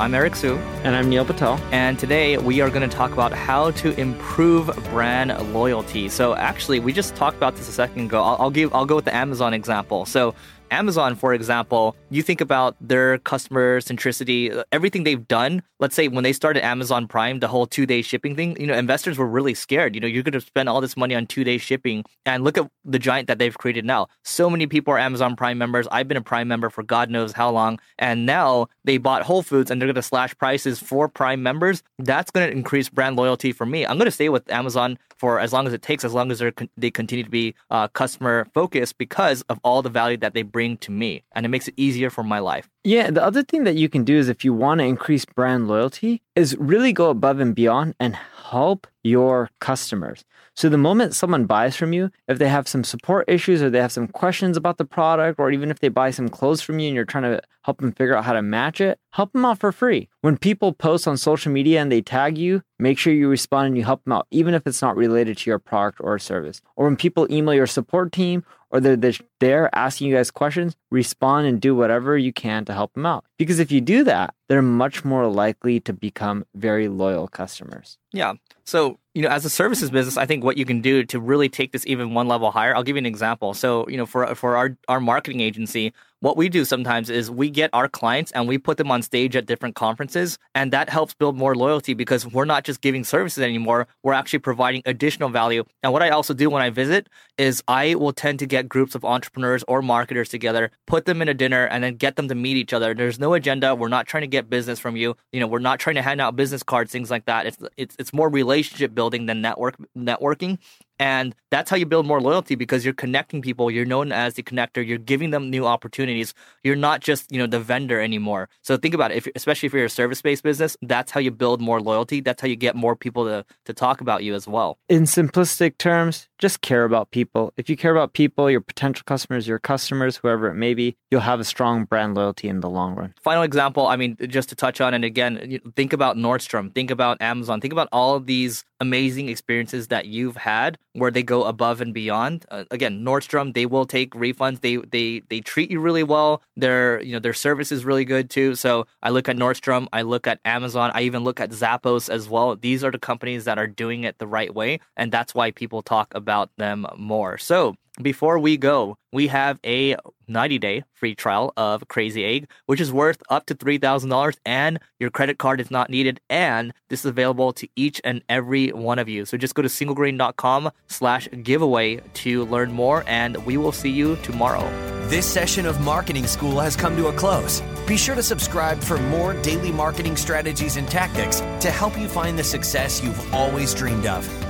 I'm Eric Siu. And I'm Neil Patel. And today we are going to talk about how to improve brand loyalty. So actually, we just talked about this a second ago. I'll, I'll give I'll go with the Amazon example. So Amazon, for example, you think about their customer centricity, uh, everything they've done. Let's say when they started Amazon Prime, the whole two day shipping thing, you know, investors were really scared. You know, you're going to spend all this money on two day shipping. And look at the giant that they've created now. So many people are Amazon Prime members. I've been a Prime member for God knows how long. And now they bought Whole Foods and they're to slash prices for Prime members. That's going to increase brand loyalty for me. I'm going to stay with Amazon for as long as it takes, as long as they continue to be uh, customer focused because of all the value that they bring to me. And it makes it easier for my life. Yeah, the other thing that you can do is if you want to increase brand loyalty, is really go above and beyond and help your customers. So the moment someone buys from you, if they have some support issues or they have some questions about the product, or even if they buy some clothes from you and you're trying to help them figure out how to match it, help them out for free. When people post on social media and they tag you, make sure you respond and you help them out, even if it's not related to your product or service. Or when people email your support team or they're there asking you guys questions, respond and do whatever you can to help them out. Because if you do that, they're much more likely to become very loyal customers. Yeah. So, you know, as a services business, I think what you can do to really take this even one level higher, I'll give you an example. So, you know, for for our our marketing agency, what we do sometimes is we get our clients and we put them on stage at different conferences and that helps build more loyalty because we're not just giving services anymore we're actually providing additional value and what i also do when i visit is i will tend to get groups of entrepreneurs or marketers together put them in a dinner and then get them to meet each other there's no agenda we're not trying to get business from you. You know we're not trying to hand out business cards things like that. It's it's, it's more relationship building than network networking and that's how you build more loyalty because you're connecting people. You're known as the connector. You're giving them new opportunities. You're not just, you know, the vendor anymore. So think about it. If, especially if you're a service-based business, that's how you build more loyalty. That's how you get more people to, to talk about you as well. In simplistic terms, just care about people. If you care about people, your potential customers, your customers, whoever it may be, you'll have a strong brand loyalty in the long run. Final example, I mean, just to touch on, and again, think about Nordstrom, think about Amazon, think about all of these amazing experiences that you've had where they go above and beyond. Uh, again, Nordstrom, they will take refunds. They they they treat you really well. Their you know their service is really good too. So I look at Nordstrom, I look at Amazon, I even look at Zappos as well. These are the companies that are doing it the right way, and that's why people talk about them more. So before we go, we have a 90 day free trial of Crazy Egg, which is worth up to $3,000 and your credit card is not needed. And this is available to each and every one of you. So just go to singlegrain.com slash giveaway to learn more and we will see you tomorrow. This session of Marketing School has come to a close. Be sure to subscribe for more daily marketing strategies and tactics to help you find the success you've always dreamed of.